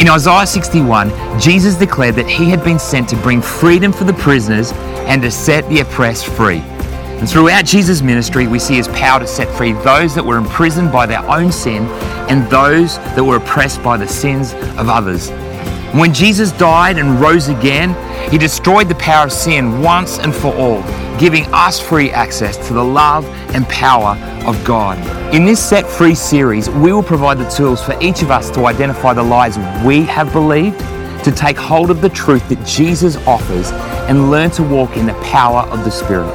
In Isaiah 61, Jesus declared that he had been sent to bring freedom for the prisoners and to set the oppressed free. And throughout Jesus' ministry, we see his power to set free those that were imprisoned by their own sin and those that were oppressed by the sins of others. When Jesus died and rose again, he destroyed the power of sin once and for all, giving us free access to the love and power of God. In this Set Free series, we will provide the tools for each of us to identify the lies we have believed, to take hold of the truth that Jesus offers, and learn to walk in the power of the Spirit.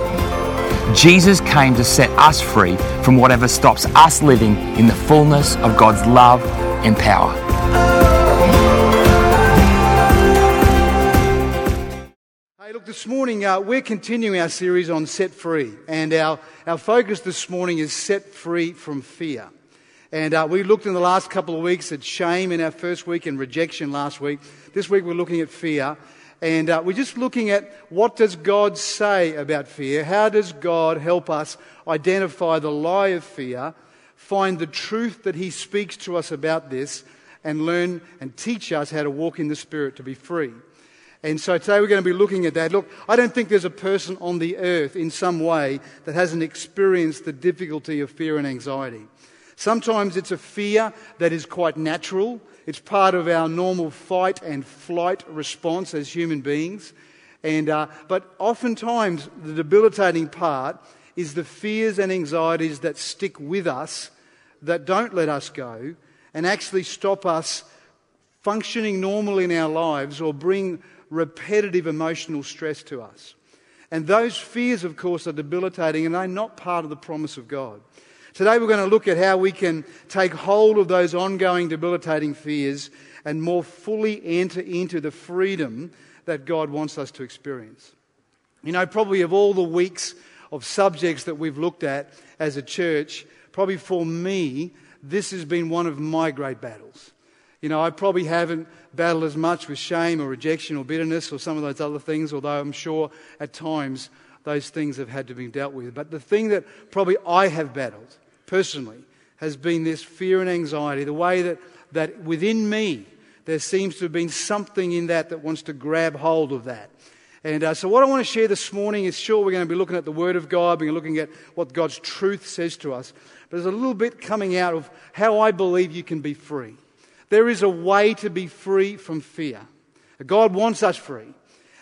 Jesus came to set us free from whatever stops us living in the fullness of God's love and power. This morning uh, we're continuing our series on Set Free, and our, our focus this morning is Set Free from Fear. And uh, we looked in the last couple of weeks at shame in our first week and rejection last week. This week we're looking at fear. And uh, we're just looking at what does God say about fear? How does God help us identify the lie of fear, find the truth that He speaks to us about this, and learn and teach us how to walk in the Spirit to be free? And so today we're going to be looking at that. Look, I don't think there's a person on the earth in some way that hasn't experienced the difficulty of fear and anxiety. Sometimes it's a fear that is quite natural. It's part of our normal fight and flight response as human beings. And, uh, but oftentimes, the debilitating part is the fears and anxieties that stick with us, that don't let us go, and actually stop us functioning normally in our lives or bring repetitive emotional stress to us. And those fears, of course, are debilitating and they're not part of the promise of God. Today we're going to look at how we can take hold of those ongoing debilitating fears and more fully enter into the freedom that God wants us to experience. You know, probably of all the weeks of subjects that we've looked at as a church, probably for me, this has been one of my great battles. You know, I probably haven't battled as much with shame or rejection or bitterness or some of those other things, although I'm sure at times those things have had to be dealt with. But the thing that probably I have battled personally has been this fear and anxiety, the way that, that within me there seems to have been something in that that wants to grab hold of that. And uh, so, what I want to share this morning is sure, we're going to be looking at the Word of God, we're looking at what God's truth says to us. But there's a little bit coming out of how I believe you can be free. There is a way to be free from fear. God wants us free.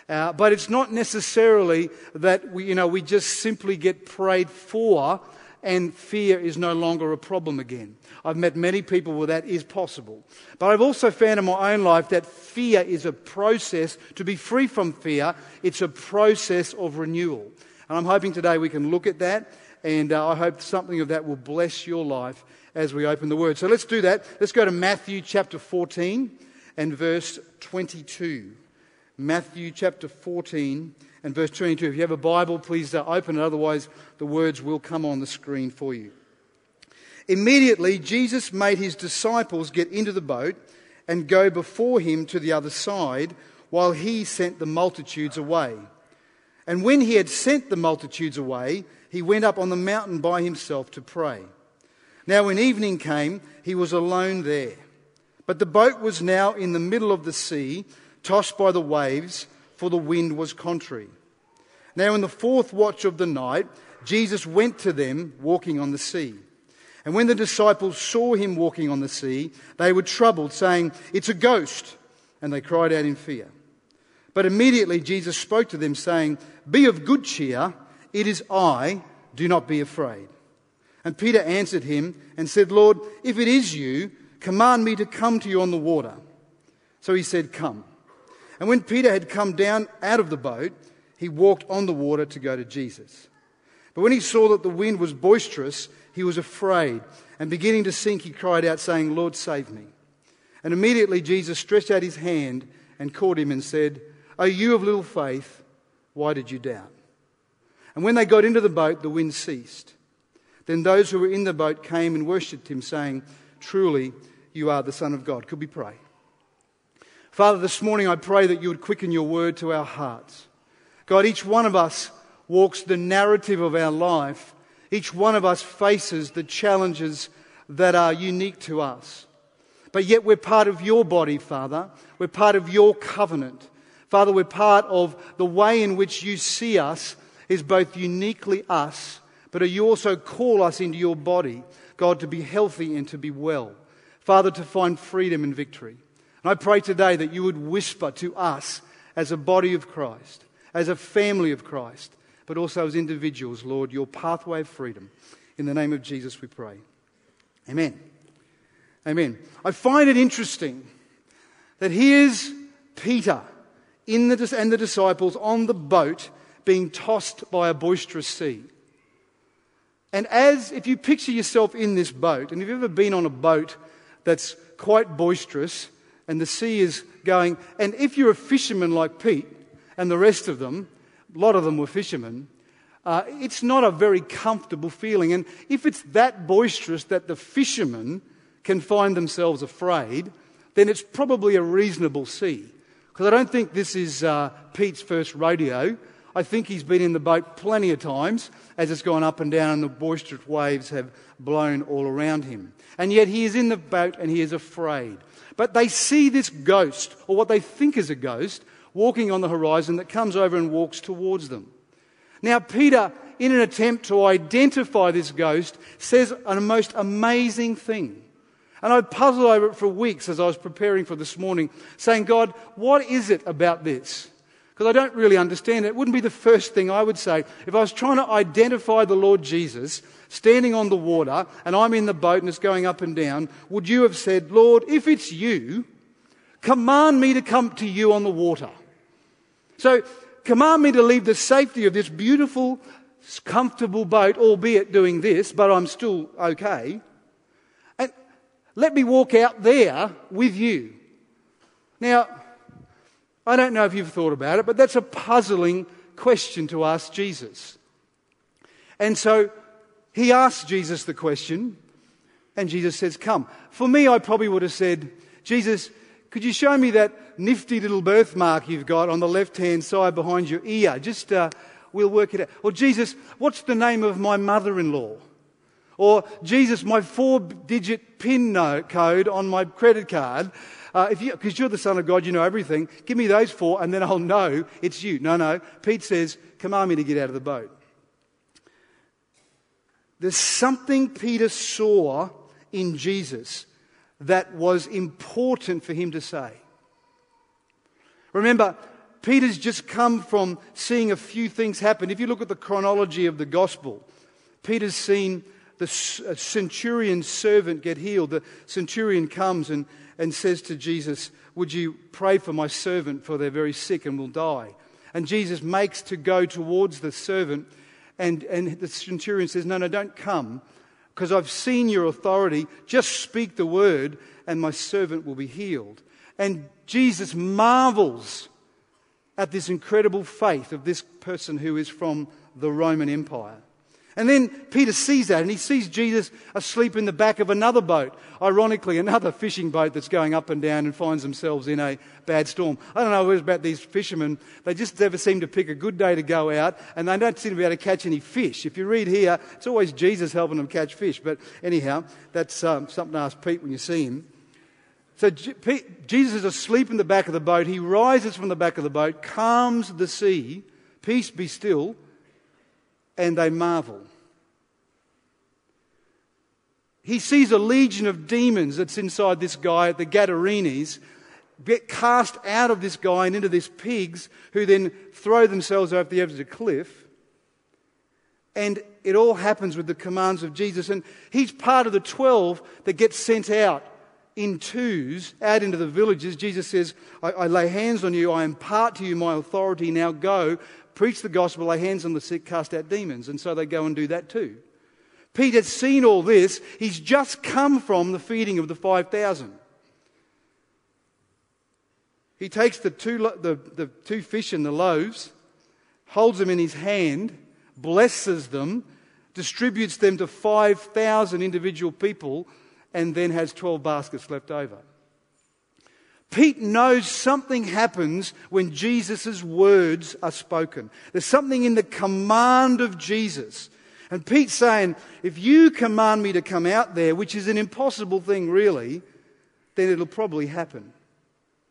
Uh, but it's not necessarily that we, you know, we just simply get prayed for and fear is no longer a problem again. I've met many people where that is possible. But I've also found in my own life that fear is a process. To be free from fear, it's a process of renewal. And I'm hoping today we can look at that, and uh, I hope something of that will bless your life as we open the Word. So let's do that. Let's go to Matthew chapter 14 and verse 22. Matthew chapter 14 and verse 22. If you have a Bible, please uh, open it, otherwise, the words will come on the screen for you. Immediately, Jesus made his disciples get into the boat and go before him to the other side while he sent the multitudes away. And when he had sent the multitudes away, he went up on the mountain by himself to pray. Now, when evening came, he was alone there. But the boat was now in the middle of the sea, tossed by the waves for the wind was contrary. Now, in the fourth watch of the night, Jesus went to them walking on the sea. And when the disciples saw him walking on the sea, they were troubled, saying, It's a ghost. And they cried out in fear. But immediately Jesus spoke to them, saying, Be of good cheer, it is I, do not be afraid. And Peter answered him and said, Lord, if it is you, command me to come to you on the water. So he said, Come. And when Peter had come down out of the boat, he walked on the water to go to Jesus. But when he saw that the wind was boisterous, he was afraid, and beginning to sink, he cried out, saying, Lord, save me. And immediately Jesus stretched out his hand and caught him and said, O you of little faith, why did you doubt? And when they got into the boat, the wind ceased. Then those who were in the boat came and worshipped him, saying, Truly, you are the Son of God. Could we pray? Father, this morning I pray that you would quicken your word to our hearts. God, each one of us walks the narrative of our life. Each one of us faces the challenges that are unique to us. But yet we're part of your body, Father. We're part of your covenant. Father, we're part of the way in which you see us is both uniquely us, but you also call us into your body, God, to be healthy and to be well. Father, to find freedom and victory. And I pray today that you would whisper to us as a body of Christ, as a family of Christ, but also as individuals, Lord, your pathway of freedom. In the name of Jesus we pray. Amen. Amen. I find it interesting that here's Peter in the, and the disciples on the boat being tossed by a boisterous sea. And as, if you picture yourself in this boat, and if you've ever been on a boat that's quite boisterous and the sea is going, and if you're a fisherman like Pete and the rest of them, a lot of them were fishermen, uh, it's not a very comfortable feeling. And if it's that boisterous that the fishermen can find themselves afraid, then it's probably a reasonable sea. Because I don't think this is uh, Pete's first rodeo. I think he's been in the boat plenty of times as it's gone up and down and the boisterous waves have blown all around him. And yet he is in the boat and he is afraid. But they see this ghost, or what they think is a ghost, walking on the horizon that comes over and walks towards them. Now, Peter, in an attempt to identify this ghost, says a most amazing thing. And I puzzled over it for weeks as I was preparing for this morning, saying, God, what is it about this? Because I don't really understand it. It wouldn't be the first thing I would say. If I was trying to identify the Lord Jesus standing on the water and I'm in the boat and it's going up and down, would you have said, Lord, if it's you, command me to come to you on the water? So, command me to leave the safety of this beautiful, comfortable boat, albeit doing this, but I'm still okay And let me walk out there with you. Now, I don't know if you've thought about it, but that's a puzzling question to ask Jesus. And so he asks Jesus the question, and Jesus says, Come. For me, I probably would have said, Jesus, could you show me that nifty little birthmark you've got on the left hand side behind your ear? Just, uh, we'll work it out. Or, Jesus, what's the name of my mother in law? Or, Jesus, my four digit PIN code on my credit card, uh, if you, because you're the Son of God, you know everything, give me those four and then I'll know it's you. No, no. Pete says, command me to get out of the boat. There's something Peter saw in Jesus that was important for him to say. Remember, Peter's just come from seeing a few things happen. If you look at the chronology of the gospel, Peter's seen the centurion's servant get healed. The centurion comes and, and says to Jesus, Would you pray for my servant, for they're very sick and will die? And Jesus makes to go towards the servant, and, and the centurion says, No, no, don't come, because I've seen your authority. Just speak the word, and my servant will be healed. And Jesus marvels at this incredible faith of this person who is from the Roman Empire. And then Peter sees that and he sees Jesus asleep in the back of another boat. Ironically, another fishing boat that's going up and down and finds themselves in a bad storm. I don't know what about these fishermen. They just never seem to pick a good day to go out and they don't seem to be able to catch any fish. If you read here, it's always Jesus helping them catch fish. But anyhow, that's um, something to ask Pete when you see him. So Jesus is asleep in the back of the boat. He rises from the back of the boat, calms the sea, peace be still and they marvel. He sees a legion of demons that's inside this guy, at the Gadarenes, get cast out of this guy and into these pigs, who then throw themselves over the edge of the cliff. And it all happens with the commands of Jesus. And he's part of the 12 that gets sent out in twos out into the villages. Jesus says, I, I lay hands on you, I impart to you my authority, now go, preach the gospel, lay hands on the sick, cast out demons. And so they go and do that too. Peter's seen all this. He's just come from the feeding of the 5,000. He takes the two, the, the two fish and the loaves, holds them in his hand, blesses them, distributes them to 5,000 individual people, and then has 12 baskets left over. Pete knows something happens when Jesus' words are spoken. There's something in the command of Jesus. And Pete's saying, if you command me to come out there, which is an impossible thing, really, then it'll probably happen.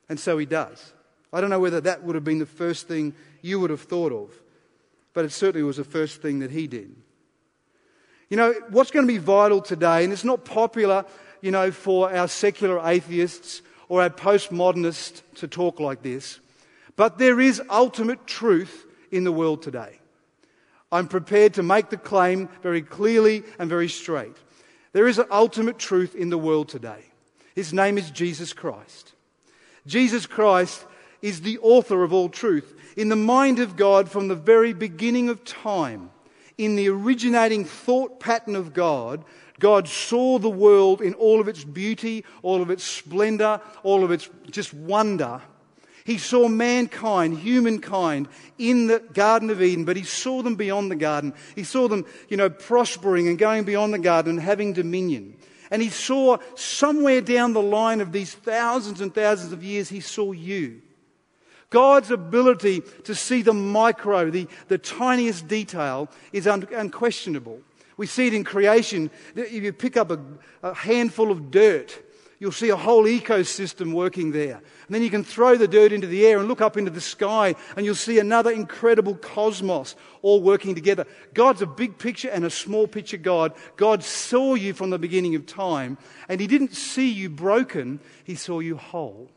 And so he does. I don't know whether that would have been the first thing you would have thought of, but it certainly was the first thing that he did. You know, what's going to be vital today, and it's not popular, you know, for our secular atheists or our postmodernists to talk like this, but there is ultimate truth in the world today. I'm prepared to make the claim very clearly and very straight. There is an ultimate truth in the world today. His name is Jesus Christ. Jesus Christ is the author of all truth. In the mind of God from the very beginning of time, in the originating thought pattern of God, God saw the world in all of its beauty, all of its splendor, all of its just wonder. He saw mankind, humankind, in the Garden of Eden, but he saw them beyond the garden. He saw them, you know, prospering and going beyond the garden and having dominion. And he saw somewhere down the line of these thousands and thousands of years, he saw you. God's ability to see the micro, the, the tiniest detail, is un- unquestionable. We see it in creation. If you pick up a, a handful of dirt, you'll see a whole ecosystem working there. And then you can throw the dirt into the air and look up into the sky, and you'll see another incredible cosmos all working together. God's a big picture and a small picture God. God saw you from the beginning of time, and He didn't see you broken, He saw you whole.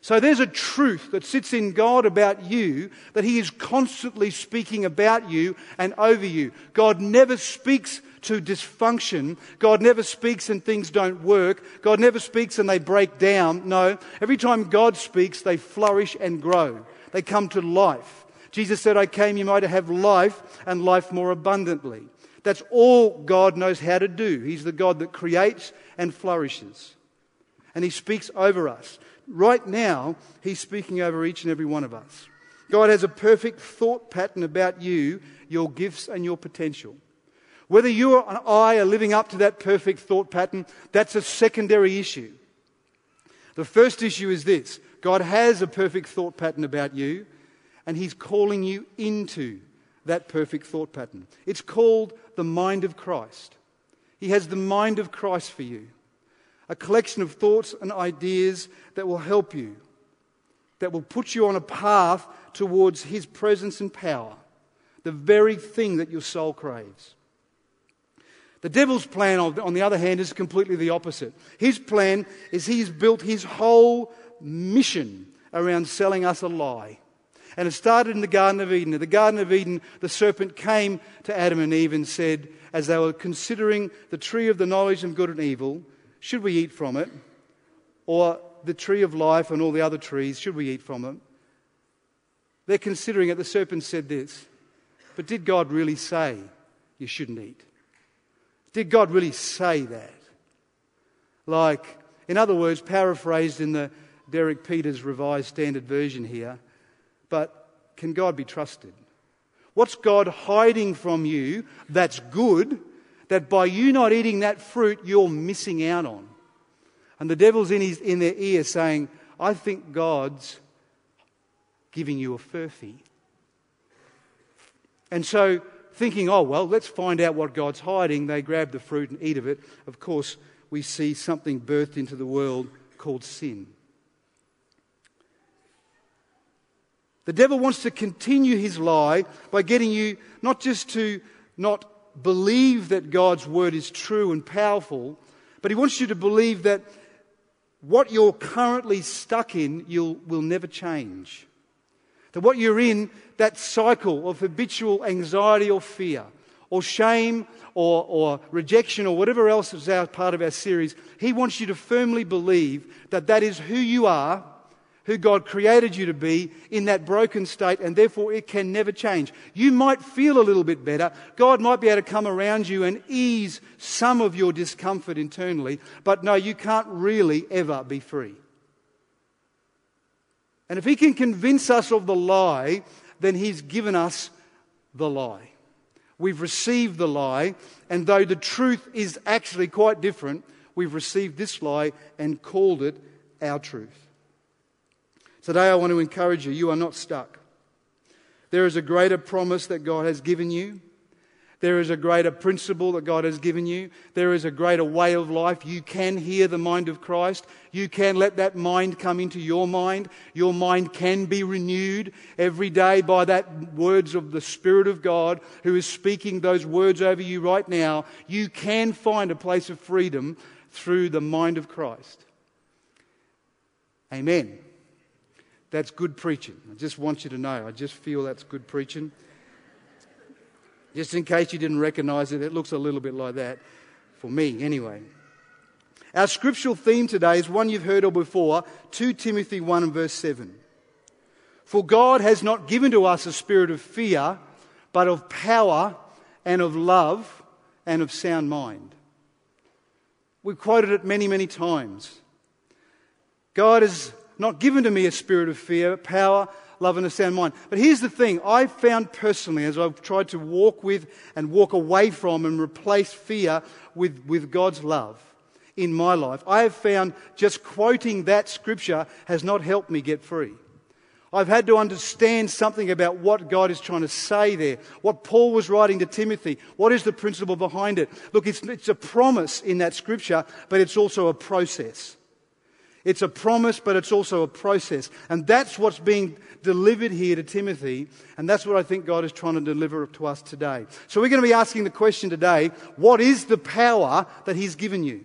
So there's a truth that sits in God about you that He is constantly speaking about you and over you. God never speaks to dysfunction. God never speaks and things don't work. God never speaks and they break down. No, every time God speaks, they flourish and grow. They come to life. Jesus said, I came you might have life and life more abundantly. That's all God knows how to do. He's the God that creates and flourishes. And He speaks over us right now, He's speaking over each and every one of us. God has a perfect thought pattern about you, your gifts, and your potential. Whether you and I are living up to that perfect thought pattern, that's a secondary issue. The first issue is this God has a perfect thought pattern about you, and He's calling you into that perfect thought pattern. It's called the mind of Christ. He has the mind of Christ for you a collection of thoughts and ideas that will help you, that will put you on a path towards His presence and power, the very thing that your soul craves. The devil's plan, on the other hand, is completely the opposite. His plan is he's built his whole mission around selling us a lie. And it started in the Garden of Eden. In the Garden of Eden, the serpent came to Adam and Eve and said, as they were considering the tree of the knowledge of good and evil, should we eat from it? Or the tree of life and all the other trees, should we eat from them? They're considering it. The serpent said this, but did God really say you shouldn't eat? Did God really say that? Like, in other words, paraphrased in the Derek Peters Revised Standard Version here, but can God be trusted? What's God hiding from you that's good that by you not eating that fruit, you're missing out on. And the devil's in, his, in their ear saying, I think God's giving you a furphy. And so, thinking, oh, well, let's find out what God's hiding, they grab the fruit and eat of it. Of course, we see something birthed into the world called sin. The devil wants to continue his lie by getting you not just to not believe that God's word is true and powerful, but he wants you to believe that what you're currently stuck in you'll, will never change. That what you're in, that cycle of habitual anxiety or fear, or shame, or, or rejection, or whatever else is our part of our series, he wants you to firmly believe that that is who you are who God created you to be in that broken state, and therefore it can never change. You might feel a little bit better. God might be able to come around you and ease some of your discomfort internally, but no, you can't really ever be free. And if He can convince us of the lie, then He's given us the lie. We've received the lie, and though the truth is actually quite different, we've received this lie and called it our truth. Today, I want to encourage you you are not stuck. There is a greater promise that God has given you. There is a greater principle that God has given you. There is a greater way of life. You can hear the mind of Christ. You can let that mind come into your mind. Your mind can be renewed every day by that words of the Spirit of God who is speaking those words over you right now. You can find a place of freedom through the mind of Christ. Amen. That's good preaching. I just want you to know. I just feel that's good preaching. Just in case you didn't recognize it, it looks a little bit like that for me, anyway. Our scriptural theme today is one you've heard of before 2 Timothy 1 and verse 7. For God has not given to us a spirit of fear, but of power and of love and of sound mind. We've quoted it many, many times. God has not given to me a spirit of fear, power, love, and a sound mind. But here's the thing I've found personally, as I've tried to walk with and walk away from and replace fear with, with God's love in my life, I have found just quoting that scripture has not helped me get free. I've had to understand something about what God is trying to say there, what Paul was writing to Timothy. What is the principle behind it? Look, it's, it's a promise in that scripture, but it's also a process. It's a promise, but it's also a process. And that's what's being delivered here to Timothy. And that's what I think God is trying to deliver to us today. So we're going to be asking the question today what is the power that He's given you?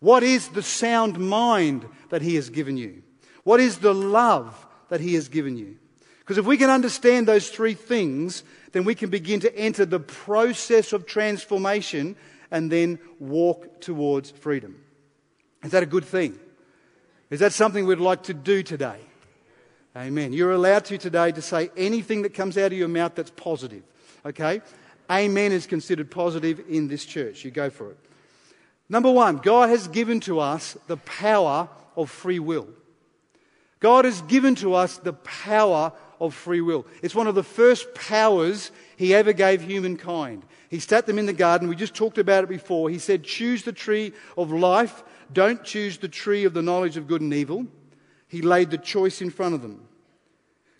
What is the sound mind that He has given you? What is the love that He has given you? Because if we can understand those three things, then we can begin to enter the process of transformation and then walk towards freedom. Is that a good thing? Is that something we'd like to do today? Amen. You're allowed to today to say anything that comes out of your mouth that's positive. Okay? Amen is considered positive in this church. You go for it. Number one, God has given to us the power of free will. God has given to us the power of free will. It's one of the first powers He ever gave humankind. He sat them in the garden. We just talked about it before. He said, Choose the tree of life don't choose the tree of the knowledge of good and evil. He laid the choice in front of them.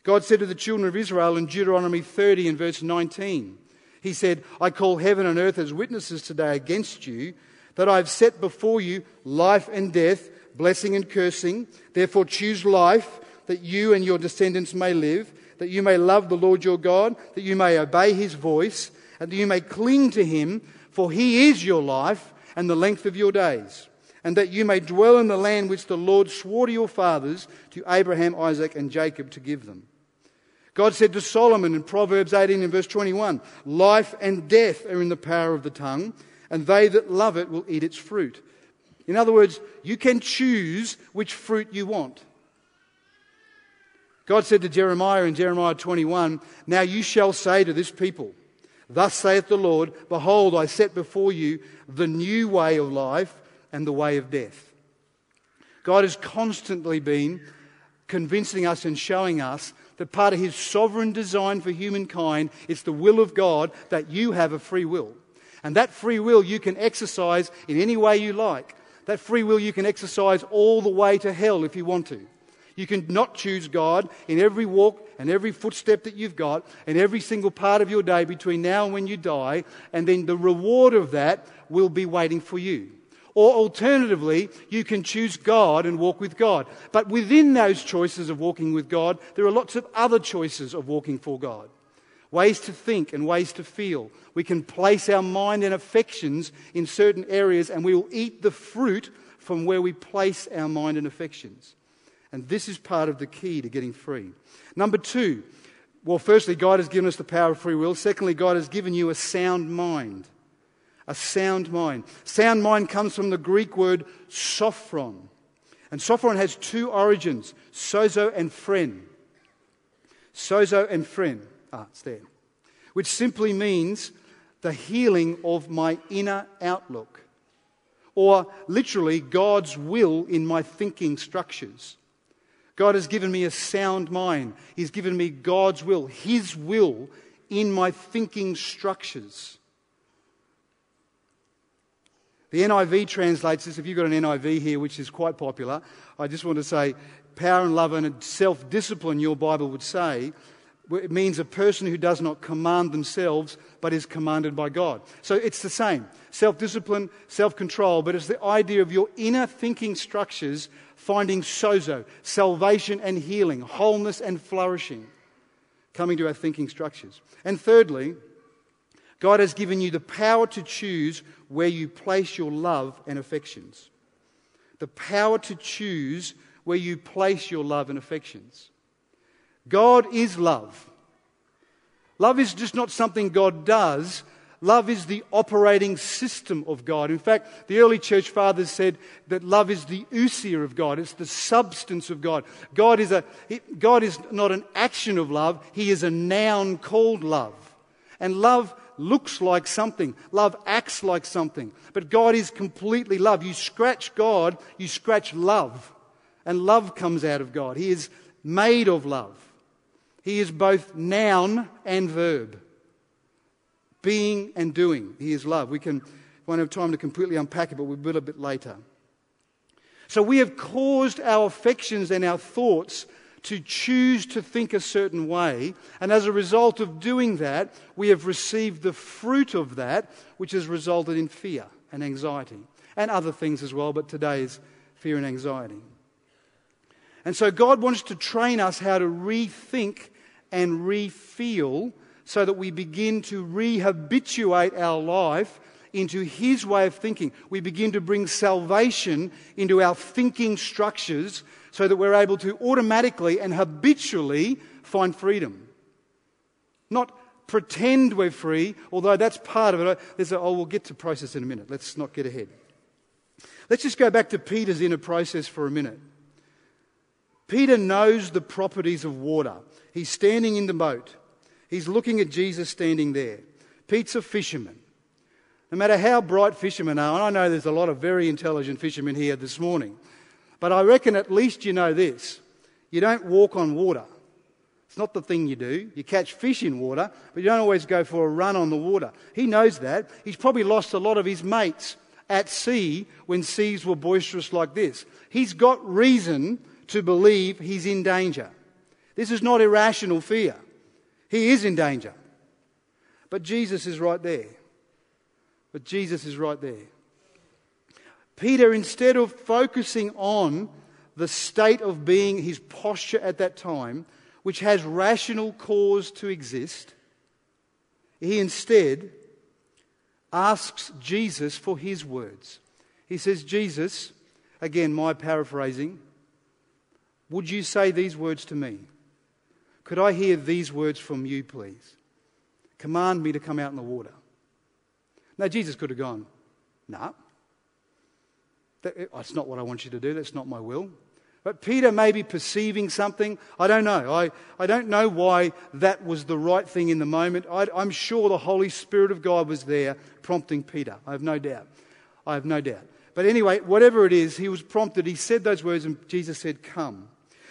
God said to the children of Israel in Deuteronomy 30 and verse 19, He said, I call heaven and earth as witnesses today against you that I have set before you life and death, blessing and cursing. Therefore choose life that you and your descendants may live, that you may love the Lord your God, that you may obey his voice, and that you may cling to him, for he is your life and the length of your days and that you may dwell in the land which the Lord swore to your fathers, to Abraham, Isaac, and Jacob, to give them. God said to Solomon in Proverbs 18 and verse 21 Life and death are in the power of the tongue, and they that love it will eat its fruit. In other words, you can choose which fruit you want. God said to Jeremiah in Jeremiah 21 Now you shall say to this people, Thus saith the Lord, Behold, I set before you the new way of life and the way of death. God has constantly been convincing us and showing us that part of His sovereign design for humankind is the will of God that you have a free will. And that free will you can exercise in any way you like. That free will you can exercise all the way to hell if you want to. You can not choose God in every walk and every footstep that you've got and every single part of your day between now and when you die, and then the reward of that will be waiting for you. Or alternatively, you can choose God and walk with God. But within those choices of walking with God, there are lots of other choices of walking for God. Ways to think and ways to feel. We can place our mind and affections in certain areas and we will eat the fruit from where we place our mind and affections. And this is part of the key to getting free. Number two, well, firstly, God has given us the power of free will. Secondly, God has given you a sound mind a sound mind. Sound mind comes from the Greek word sophron. And sophron has two origins sozo and phren. Sozo and phren. Ah, it's there. Which simply means the healing of my inner outlook. Or literally, God's will in my thinking structures. God has given me a sound mind. He's given me God's will, His will in my thinking structures. The NIV translates this. If you've got an NIV here, which is quite popular, I just want to say power and love and self discipline, your Bible would say, It means a person who does not command themselves but is commanded by God. So it's the same self discipline, self control, but it's the idea of your inner thinking structures finding sozo, salvation and healing, wholeness and flourishing, coming to our thinking structures. And thirdly, God has given you the power to choose where you place your love and affections. The power to choose where you place your love and affections. God is love. Love is just not something God does. Love is the operating system of God. In fact, the early church fathers said that love is the ousia of God. It's the substance of God. God is, a, God is not an action of love. He is a noun called love. And love looks like something. Love acts like something. But God is completely love. You scratch God, you scratch love. And love comes out of God. He is made of love. He is both noun and verb. Being and doing. He is love. We can won't have time to completely unpack it, but we'll build a bit later. So we have caused our affections and our thoughts to choose to think a certain way. And as a result of doing that, we have received the fruit of that, which has resulted in fear and anxiety and other things as well, but today is fear and anxiety. And so God wants to train us how to rethink and re-feel so that we begin to rehabituate our life into His way of thinking. We begin to bring salvation into our thinking structures so that we're able to automatically and habitually find freedom. Not pretend we're free, although that's part of it. There's a, oh, we'll get to process in a minute. Let's not get ahead. Let's just go back to Peter's inner process for a minute. Peter knows the properties of water. He's standing in the boat. He's looking at Jesus standing there. Pete's a fisherman. No matter how bright fishermen are, and I know there's a lot of very intelligent fishermen here this morning, but I reckon at least you know this. You don't walk on water. It's not the thing you do. You catch fish in water, but you don't always go for a run on the water. He knows that. He's probably lost a lot of his mates at sea when seas were boisterous like this. He's got reason to believe he's in danger. This is not irrational fear. He is in danger. But Jesus is right there. But Jesus is right there. Peter, instead of focusing on the state of being, his posture at that time, which has rational cause to exist, he instead asks Jesus for his words. He says, Jesus, again, my paraphrasing, would you say these words to me? Could I hear these words from you, please? Command me to come out in the water. Now, Jesus could have gone. Nah, that's not what I want you to do. That's not my will. But Peter may be perceiving something. I don't know. I, I don't know why that was the right thing in the moment. I, I'm sure the Holy Spirit of God was there prompting Peter. I have no doubt. I have no doubt. But anyway, whatever it is, he was prompted. He said those words, and Jesus said, Come.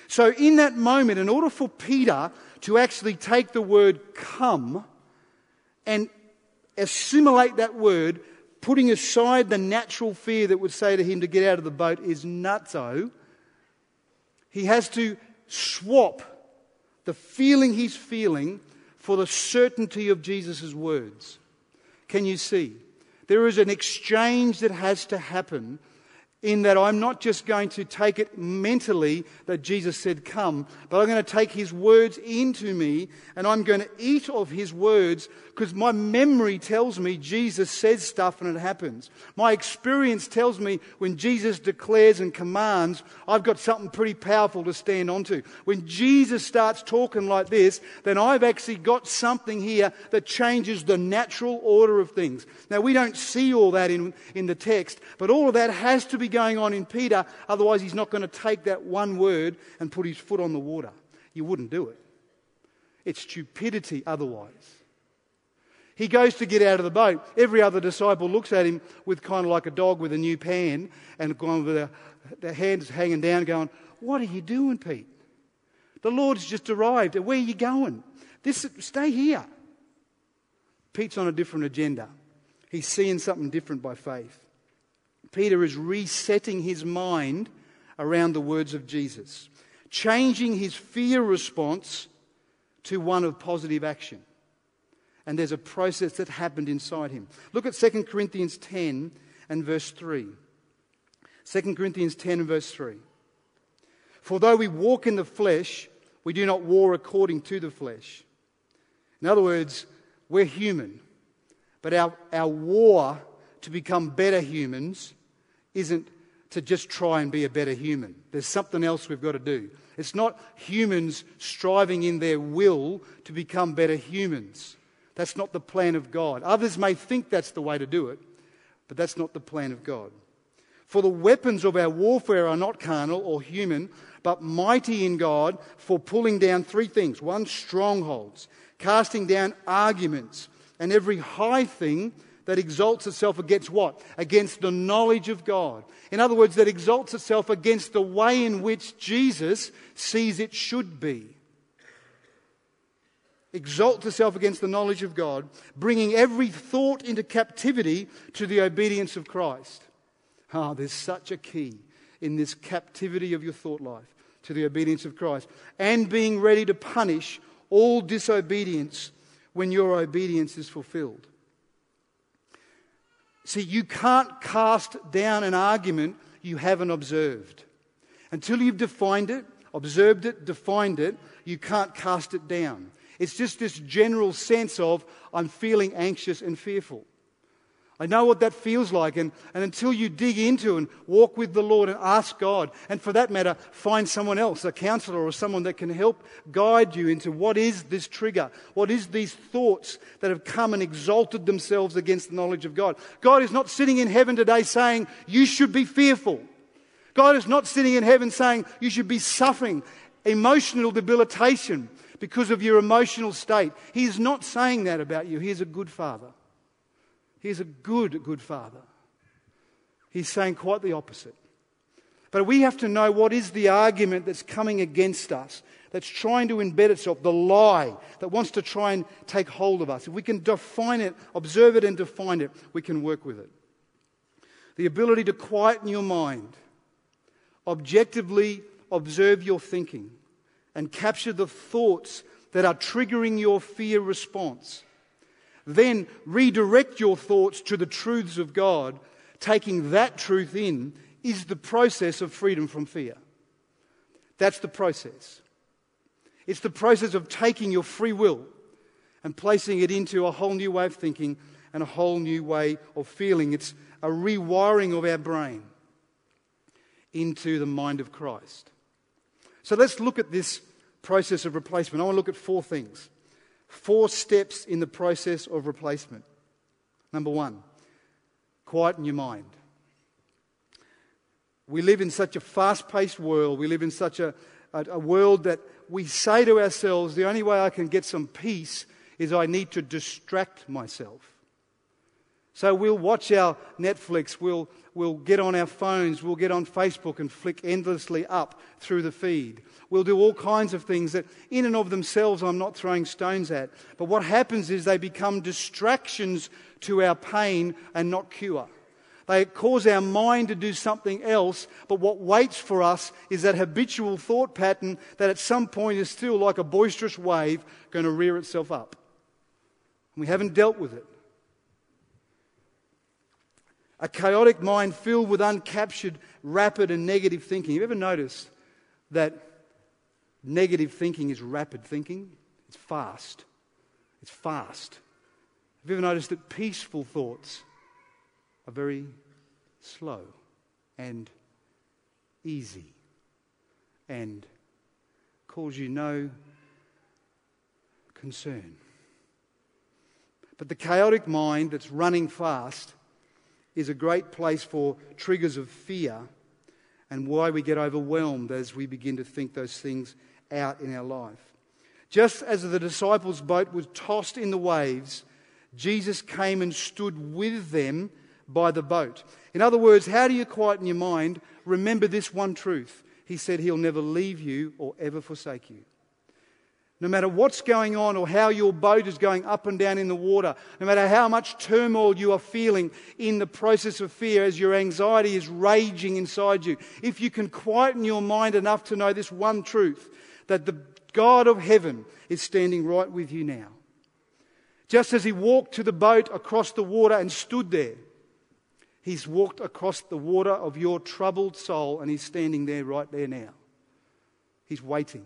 So, in that moment, in order for Peter to actually take the word come and assimilate that word, putting aside the natural fear that would say to him to get out of the boat is nutso, he has to swap the feeling he's feeling for the certainty of Jesus' words. Can you see? There is an exchange that has to happen in that I'm not just going to take it mentally that Jesus said, Come, but I'm going to take his words into me and I'm going to eat of his words because my memory tells me Jesus says stuff and it happens. My experience tells me when Jesus declares and commands, I've got something pretty powerful to stand onto. When Jesus starts talking like this, then I've actually got something here that changes the natural order of things. Now, we don't see all that in, in the text, but all of that has to be going on in Peter, otherwise, he's not going to take that one word and put his foot on the water. You wouldn't do it. It's stupidity otherwise. He goes to get out of the boat. Every other disciple looks at him with kind of like a dog with a new pan and going with their, their hands hanging down, going, What are you doing, Pete? The Lord's just arrived. Where are you going? This, stay here. Pete's on a different agenda. He's seeing something different by faith. Peter is resetting his mind around the words of Jesus, changing his fear response to one of positive action. And there's a process that happened inside him. Look at 2 Corinthians 10 and verse 3. 2 Corinthians 10 and verse 3. For though we walk in the flesh, we do not war according to the flesh. In other words, we're human, but our, our war to become better humans isn't to just try and be a better human. There's something else we've got to do. It's not humans striving in their will to become better humans. That's not the plan of God. Others may think that's the way to do it, but that's not the plan of God. For the weapons of our warfare are not carnal or human, but mighty in God for pulling down three things one, strongholds, casting down arguments, and every high thing that exalts itself against what? Against the knowledge of God. In other words, that exalts itself against the way in which Jesus sees it should be. Exalts itself against the knowledge of God, bringing every thought into captivity to the obedience of Christ. Ah, there's such a key in this captivity of your thought life to the obedience of Christ and being ready to punish all disobedience when your obedience is fulfilled. See, you can't cast down an argument you haven't observed. Until you've defined it, observed it, defined it, you can't cast it down. It's just this general sense of, I'm feeling anxious and fearful. I know what that feels like. And, and until you dig into and walk with the Lord and ask God, and for that matter, find someone else, a counselor or someone that can help guide you into what is this trigger? What is these thoughts that have come and exalted themselves against the knowledge of God? God is not sitting in heaven today saying, You should be fearful. God is not sitting in heaven saying, You should be suffering emotional debilitation because of your emotional state. He is not saying that about you. He is a good father. He's a good, good father. He's saying quite the opposite. But we have to know what is the argument that's coming against us, that's trying to embed itself, the lie that wants to try and take hold of us. If we can define it, observe it, and define it, we can work with it. The ability to quieten your mind, objectively observe your thinking, and capture the thoughts that are triggering your fear response then redirect your thoughts to the truths of God, taking that truth in, is the process of freedom from fear. That's the process. It's the process of taking your free will and placing it into a whole new way of thinking and a whole new way of feeling. It's a rewiring of our brain into the mind of Christ. So let's look at this process of replacement. I want to look at four things. Four steps in the process of replacement. Number one, quieten your mind. We live in such a fast paced world. We live in such a, a, a, world that we say to ourselves, the only way I can get some peace is I need to distract myself. So we'll watch our Netflix, we'll, we'll get on our phones, we'll get on Facebook and flick endlessly up through the feed. We'll do all kinds of things that, in and of themselves, I'm not throwing stones at. But what happens is they become distractions to our pain and not cure. They cause our mind to do something else, but what waits for us is that habitual thought pattern that at some point is still like a boisterous wave going to rear itself up. we haven't dealt with it. A chaotic mind filled with uncaptured, rapid, and negative thinking. Have you ever noticed that negative thinking is rapid thinking? It's fast. It's fast. Have you ever noticed that peaceful thoughts are very slow and easy and cause you no concern? But the chaotic mind that's running fast is a great place for triggers of fear and why we get overwhelmed as we begin to think those things out in our life. Just as the disciples' boat was tossed in the waves, Jesus came and stood with them by the boat. In other words, how do you quieten your mind? Remember this one truth. He said, He'll never leave you or ever forsake you. No matter what's going on or how your boat is going up and down in the water, no matter how much turmoil you are feeling in the process of fear as your anxiety is raging inside you, if you can quieten your mind enough to know this one truth that the God of heaven is standing right with you now. Just as he walked to the boat across the water and stood there, he's walked across the water of your troubled soul and he's standing there right there now. He's waiting.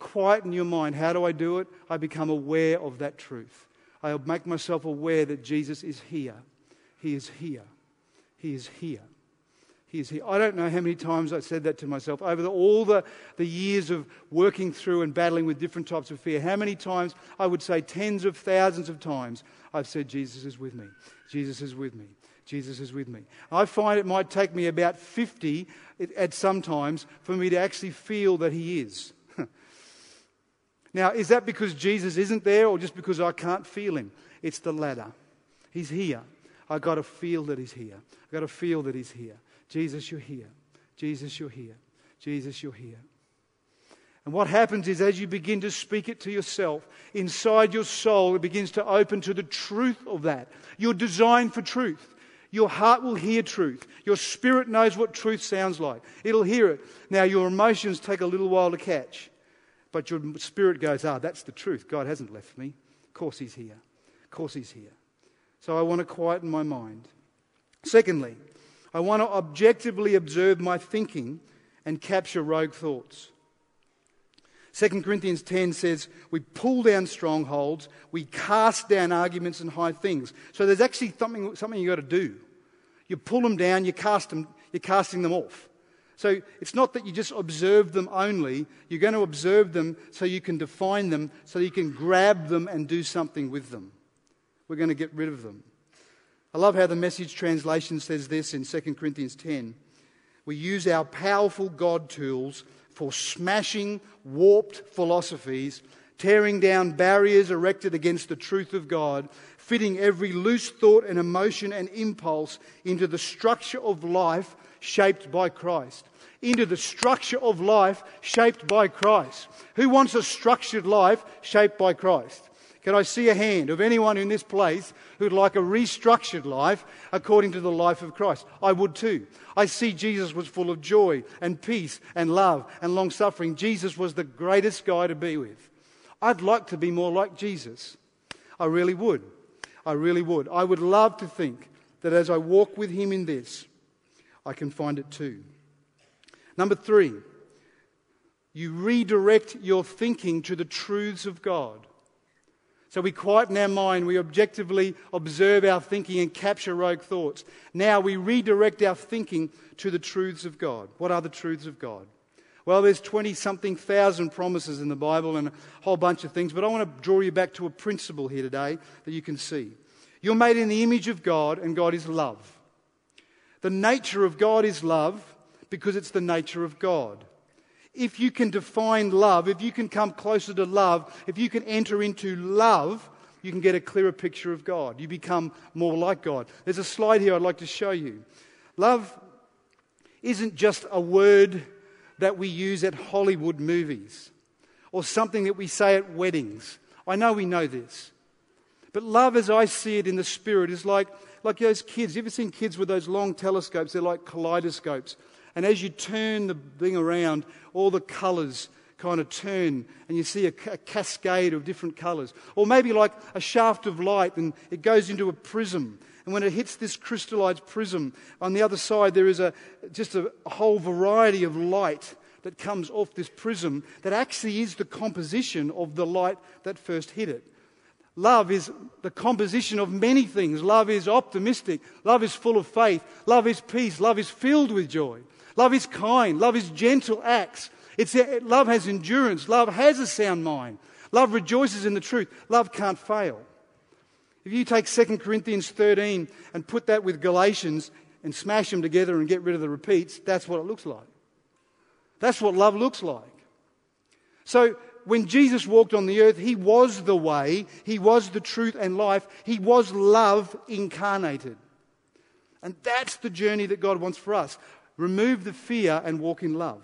Quieten your mind. How do I do it? I become aware of that truth. I make myself aware that Jesus is here. He is here. He is here. He is here. I don't know how many times I said that to myself over the, all the, the years of working through and battling with different types of fear. How many times, I would say tens of thousands of times, I've said, Jesus is with me. Jesus is with me. Jesus is with me. I find it might take me about 50 at some times for me to actually feel that He is. Now, is that because Jesus isn't there or just because I can't feel Him? It's the latter. He's here. I've got to feel that He's here. I've got to feel that He's here. Jesus, you're here. Jesus, you're here. Jesus, you're here. And what happens is, as you begin to speak it to yourself, inside your soul, it begins to open to the truth of that. You're designed for truth. Your heart will hear truth. Your spirit knows what truth sounds like. It'll hear it. Now, your emotions take a little while to catch, but your spirit goes, Ah, that's the truth. God hasn't left me. Of course, He's here. Of course, He's here. So I want to quieten my mind. Secondly, I want to objectively observe my thinking and capture rogue thoughts. 2 Corinthians 10 says, We pull down strongholds, we cast down arguments and high things. So there's actually something, something you've got to do. You pull them down, you cast them, you're casting them off. So it's not that you just observe them only, you're going to observe them so you can define them, so you can grab them and do something with them. We're going to get rid of them. I love how the message translation says this in 2 Corinthians 10. We use our powerful God tools for smashing warped philosophies, tearing down barriers erected against the truth of God, fitting every loose thought and emotion and impulse into the structure of life shaped by Christ. Into the structure of life shaped by Christ. Who wants a structured life shaped by Christ? Can I see a hand of anyone in this place who'd like a restructured life according to the life of Christ? I would too. I see Jesus was full of joy and peace and love and long suffering. Jesus was the greatest guy to be with. I'd like to be more like Jesus. I really would. I really would. I would love to think that as I walk with him in this, I can find it too. Number three, you redirect your thinking to the truths of God. So we quieten our mind, we objectively observe our thinking and capture rogue thoughts. Now we redirect our thinking to the truths of God. What are the truths of God? Well, there's 20 something thousand promises in the Bible and a whole bunch of things, but I want to draw you back to a principle here today that you can see. You're made in the image of God, and God is love. The nature of God is love because it's the nature of God if you can define love, if you can come closer to love, if you can enter into love, you can get a clearer picture of God. You become more like God. There's a slide here I'd like to show you. Love isn't just a word that we use at Hollywood movies or something that we say at weddings. I know we know this. But love, as I see it in the spirit, is like, like those kids. You ever seen kids with those long telescopes? They're like kaleidoscopes. And as you turn the thing around, all the colours kind of turn and you see a, a, cascade of different colours. Or maybe like a shaft of light and it goes into a prism. And when it hits this crystallized prism, on the other side there is a, just a whole variety of light that comes off this prism that actually is the composition of the light that first hit it. Love is the composition of many things. Love is optimistic. Love is full of faith. Love is peace. Love is filled with joy. Love is kind. Love is gentle acts. It's, love has endurance. Love has a sound mind. Love rejoices in the truth. Love can't fail. If you take 2 Corinthians 13 and put that with Galatians and smash them together and get rid of the repeats, that's what it looks like. That's what love looks like. So when Jesus walked on the earth, he was the way, he was the truth and life, he was love incarnated. And that's the journey that God wants for us. Remove the fear and walk in love.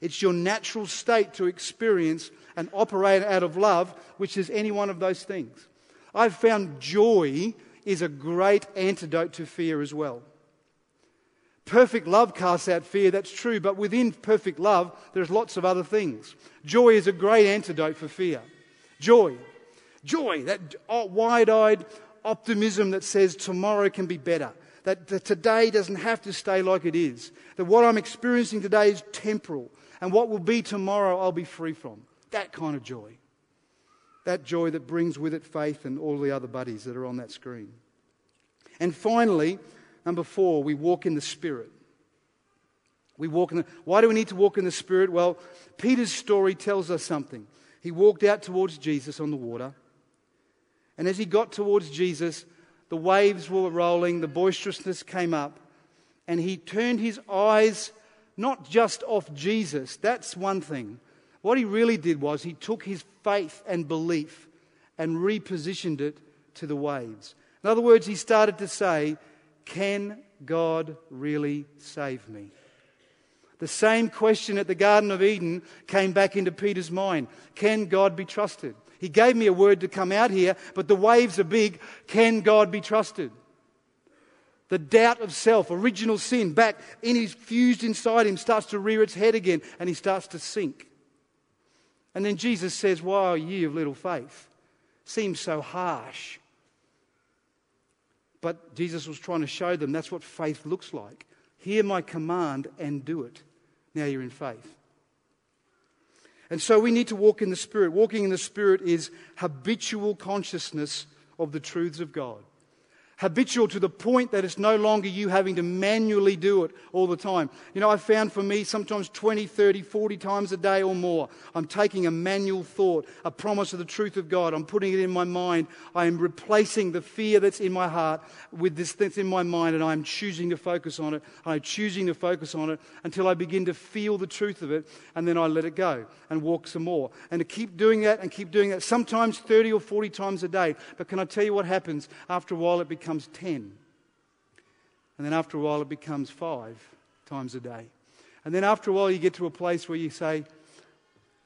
It's your natural state to experience and operate out of love, which is any one of those things. I've found joy is a great antidote to fear as well. Perfect love casts out fear, that's true, but within perfect love, there's lots of other things. Joy is a great antidote for fear. Joy. Joy, that oh, wide eyed optimism that says tomorrow can be better, that, today doesn't have to stay like it is, that what I'm experiencing today is temporal, and what will be tomorrow I'll be free from. That kind of joy. That joy that brings with it faith and all the other buddies that are on that screen. And finally, number four, we walk in the Spirit. We walk in the, why do we need to walk in the Spirit? Well, Peter's story tells us something. He walked out towards Jesus on the water. And as he got towards Jesus, the waves were rolling, the boisterousness came up, and he turned his eyes not just off Jesus. That's one thing. What he really did was he took his faith and belief and repositioned it to the waves. In other words, he started to say, Can God really save me? The same question at the Garden of Eden came back into Peter's mind Can God be trusted? He gave me a word to come out here, but the waves are big. Can God be trusted? The doubt of self, original sin, back in his fused inside him, starts to rear its head again and he starts to sink. And then Jesus says, Why are ye of little faith? Seems so harsh. But Jesus was trying to show them that's what faith looks like. Hear my command and do it. Now you're in faith. And so we need to walk in the Spirit. Walking in the Spirit is habitual consciousness of the truths of God habitual to the point that it's no longer you having to manually do it all the time. You know, I found for me sometimes 20, 30, 40 times a day or more, I'm taking a manual thought, a promise of the truth of God. I'm putting it in my mind. I am replacing the fear that's in my heart with this that's in my mind, and I'm choosing to focus on it. I'm choosing to focus on it until I begin to feel the truth of it, and then I let it go and walk some more. And to keep doing that and keep doing that, sometimes 30 or 40 times a day. But can I tell you what happens? After a while, it becomes becomes 10. And then after a while, it becomes five times a day. And then after a while, you get to a place where you say,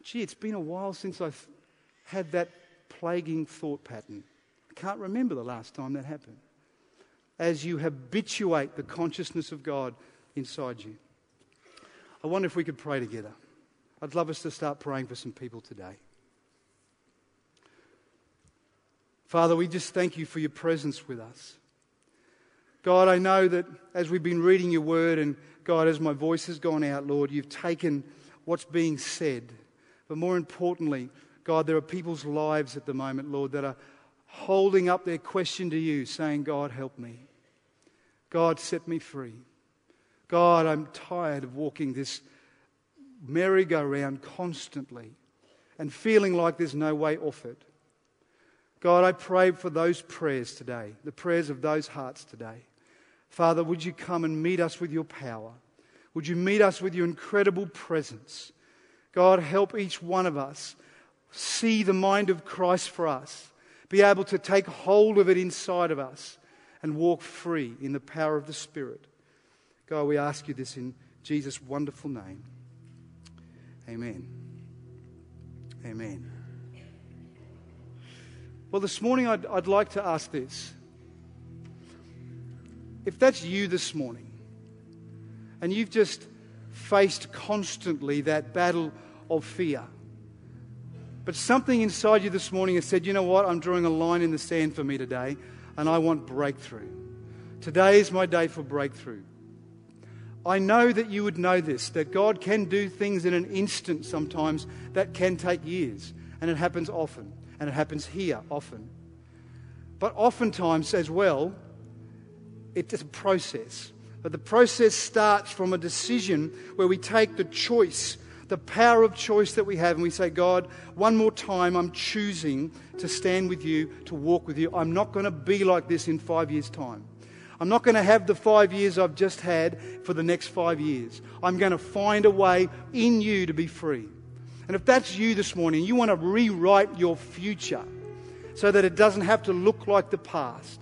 gee, it's been a while since I've had that plaguing thought pattern. I can't remember the last time that happened. As you habituate the consciousness of God inside you. I wonder if we could pray together. I'd love us to start praying for some people today. Father, we just thank you for your presence with us. God, I know that as we've been reading your word, and God, as my voice has gone out, Lord, you've taken what's being said. But more importantly, God, there are people's lives at the moment, Lord, that are holding up their question to you, saying, God, help me. God, set me free. God, I'm tired of walking this merry-go-round constantly and feeling like there's no way off it. God, I pray for those prayers today, the prayers of those hearts today. Father, would you come and meet us with your power? Would you meet us with your incredible presence? God, help each one of us see the mind of Christ for us, be able to take hold of it inside of us, and walk free in the power of the Spirit. God, we ask you this in Jesus' wonderful name. Amen. Amen. Well, this morning I'd, I'd like to ask this. If that's you this morning, and you've just faced constantly that battle of fear, but something inside you this morning has said, you know what, I'm drawing a line in the sand for me today, and I want breakthrough. Today is my day for breakthrough. I know that you would know this, that God can do things in an instant sometimes that can take years, and it happens often, and it happens here often. But oftentimes as well, it's a process. But the process starts from a decision where we take the choice, the power of choice that we have, and we say, God, one more time, I'm choosing to stand with you, to walk with you. I'm not going to be like this in five years' time. I'm not going to have the five years I've just had for the next five years. I'm going to find a way in you to be free. And if that's you this morning, you want to rewrite your future so that it doesn't have to look like the past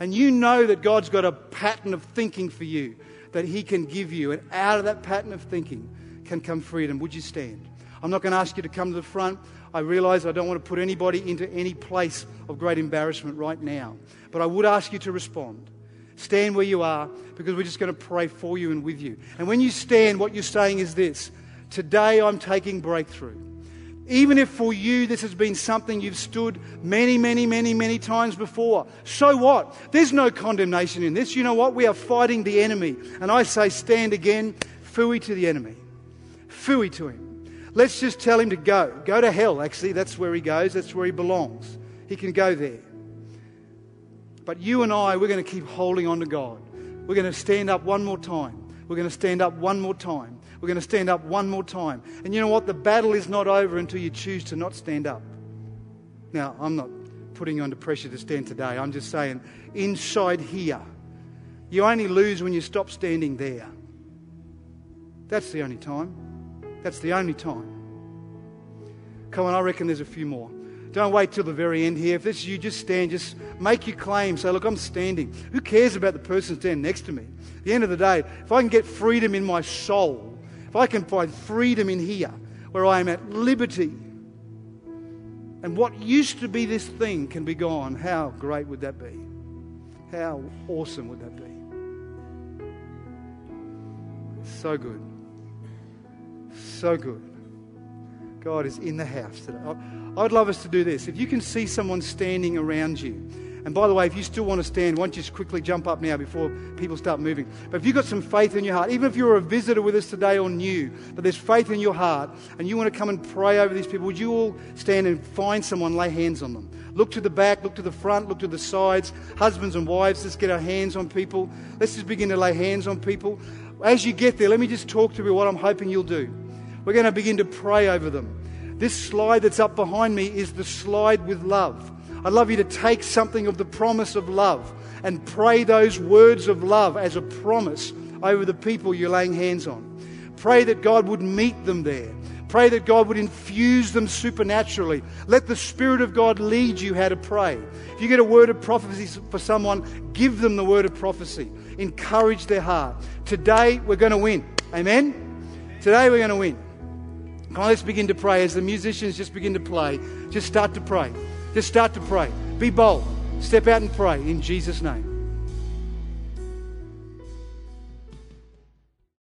and you know that God's got a pattern of thinking for you that He can give you, and out of that pattern of thinking can come freedom. Would you stand? I'm not going to ask you to come to the front. I realize I don't want to put anybody into any place of great embarrassment right now. But I would ask you to respond. Stand where you are because we're just going to pray for you and with you. And when you stand, what you're saying is this Today I'm taking breakthrough. Even if for you this has been something you've stood many, many, many, many times before, so what? There's no condemnation in this. You know what? We are fighting the enemy. And I say, stand again, fooey to the enemy. Fooey to him. Let's just tell him to go. Go to hell, actually. That's where he goes, that's where he belongs. He can go there. But you and I, we're going to keep holding on to God. We're going to stand up one more time. We're going to stand up one more time. We're going to stand up one more time. And you know what? The battle is not over until you choose to not stand up. Now, I'm not putting you under pressure to stand today. I'm just saying, inside here, you only lose when you stop standing there. That's the only time. That's the only time. Come on, I reckon there's a few more. Don't wait till the very end here. If this is you, just stand. Just make your claim. Say, look, I'm standing. Who cares about the person standing next to me? At the end of the day, if I can get freedom in my soul, if I can find freedom in here, where I am at liberty, and what used to be this thing can be gone, how great would that be? How awesome would that be? So good. So good. God is in the house today. I would love us to do this. If you can see someone standing around you, and by the way, if you still want to stand, why don't you just quickly jump up now before people start moving? But if you've got some faith in your heart, even if you're a visitor with us today or new, but there's faith in your heart, and you want to come and pray over these people, would you all stand and find someone, lay hands on them? Look to the back, look to the front, look to the sides. Husbands and wives, let's get our hands on people. Let's just begin to lay hands on people. As you get there, let me just talk to you what I'm hoping you'll do. We're going to begin to pray over them. This slide that's up behind me is the slide with love. I'd love you to take something of the promise of love and pray those words of love as a promise over the people you're laying hands on. Pray that God would meet them there. Pray that God would infuse them supernaturally. Let the Spirit of God lead you how to pray. If you get a word of prophecy for someone, give them the word of prophecy. Encourage their heart. Today, we're going to win. Amen? Today, we're going to win. Come on, let's begin to pray as the musicians just begin to play. Just start to pray. Just start to pray. Be bold. Step out and pray in Jesus' name.